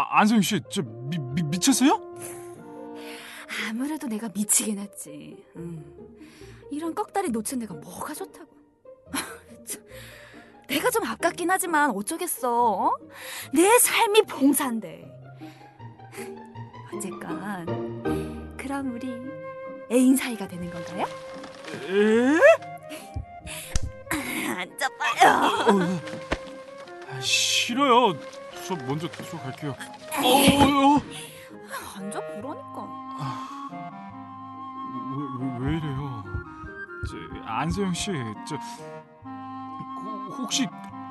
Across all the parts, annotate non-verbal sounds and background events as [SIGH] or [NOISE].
아, 안소영 씨, 저 미, 미, 미쳤어요? 아무래도 내가 미치긴 했지. 음. 이런 꺽다리 놓친 내가 뭐가 좋다고. [LAUGHS] 내가 좀 아깝긴 하지만 어쩌겠어. 어? 내 삶이 봉사인데. [LAUGHS] 어쨌건 그럼 우리 애인 사이가 되는 건가요? 에? [LAUGHS] 앉아봐요. 어, 아, 싫어요. 저 먼저 들어갈게요. 어, 어, 앉아 보라니까. 왜, 왜, 왜 이래요? 저, 안소영 씨, 저 그, 혹시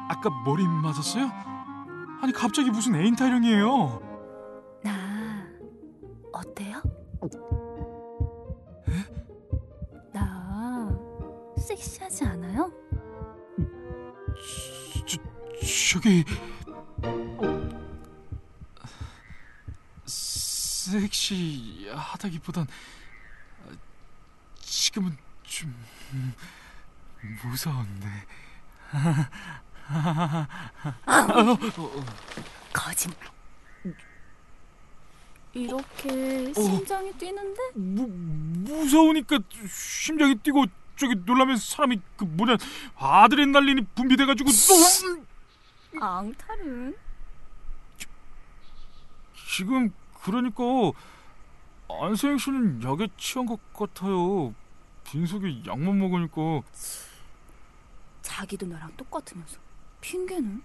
아까 머리 맞았어요? 아니 갑자기 무슨 애인 타령이에요? 나 어때요? 나 섹시하지 않아요? 저, 저기 섹시하다기보단 지금은 좀 무서운데. 거짓말. 이렇게 심장이 뛰는데? 무, 무서우니까 심장이 뛰고 저기 놀라면 사람이 그 뭐냐 아드레날린이 분비돼가지고 또 앙탈은? 지금 그러니까 안소영 씨는 약에 취한 것 같아요. 빈속에 약만 먹으니까 자기도 나랑 똑같으면서 핑계는?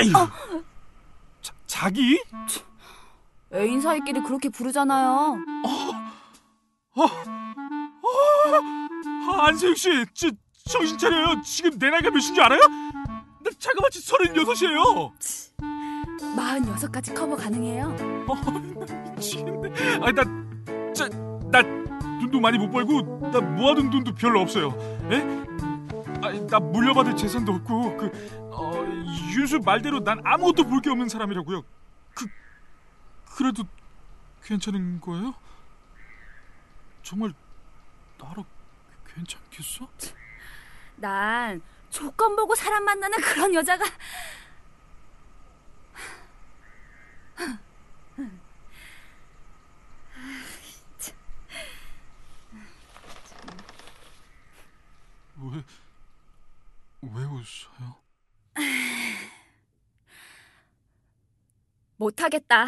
에휴, 자, 자기? 애인 사이끼리 그렇게 부르잖아요. 아, 안소영 씨, 저, 정신 차려요. 지금 내 나이가 몇인 줄 알아요? 나 자그마치 서른여섯이에요. 46까지 커버 가능해요. 아, 나, 저, 나 돈도 많이 못 벌고 나 모아둔 돈도 별로 없어요. 에? 아, 나 물려받을 재산도 없고 그 어, 윤수 말대로 난 아무것도 볼 게 없는 사람이라고요. 그 그래도 괜찮은 거예요? 정말 나로 괜찮겠어? 난 조건 보고 사람 만나는 그런 여자가 왜, 왜 웃어요? [SIGHS] 못하겠다.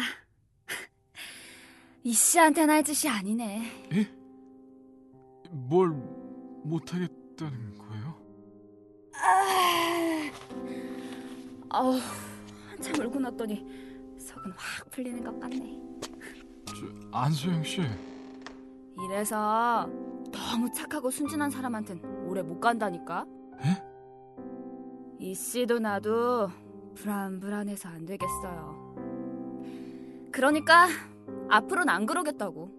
[LAUGHS] 이 씨한테는 할 짓이 아니네. 예? 뭘 못하겠다는 거예요? [SIGHS] 아우, 한참 울고 났더니 속은 확 풀리는 것 같네. 저, 안소영 씨, 이래서 너무 착하고 순진한 사람한텐 오래 못 간다니까. 에? 이 씨도 나도 불안불안해서 안 되겠어요. 그러니까 앞으로는 안 그러겠다고.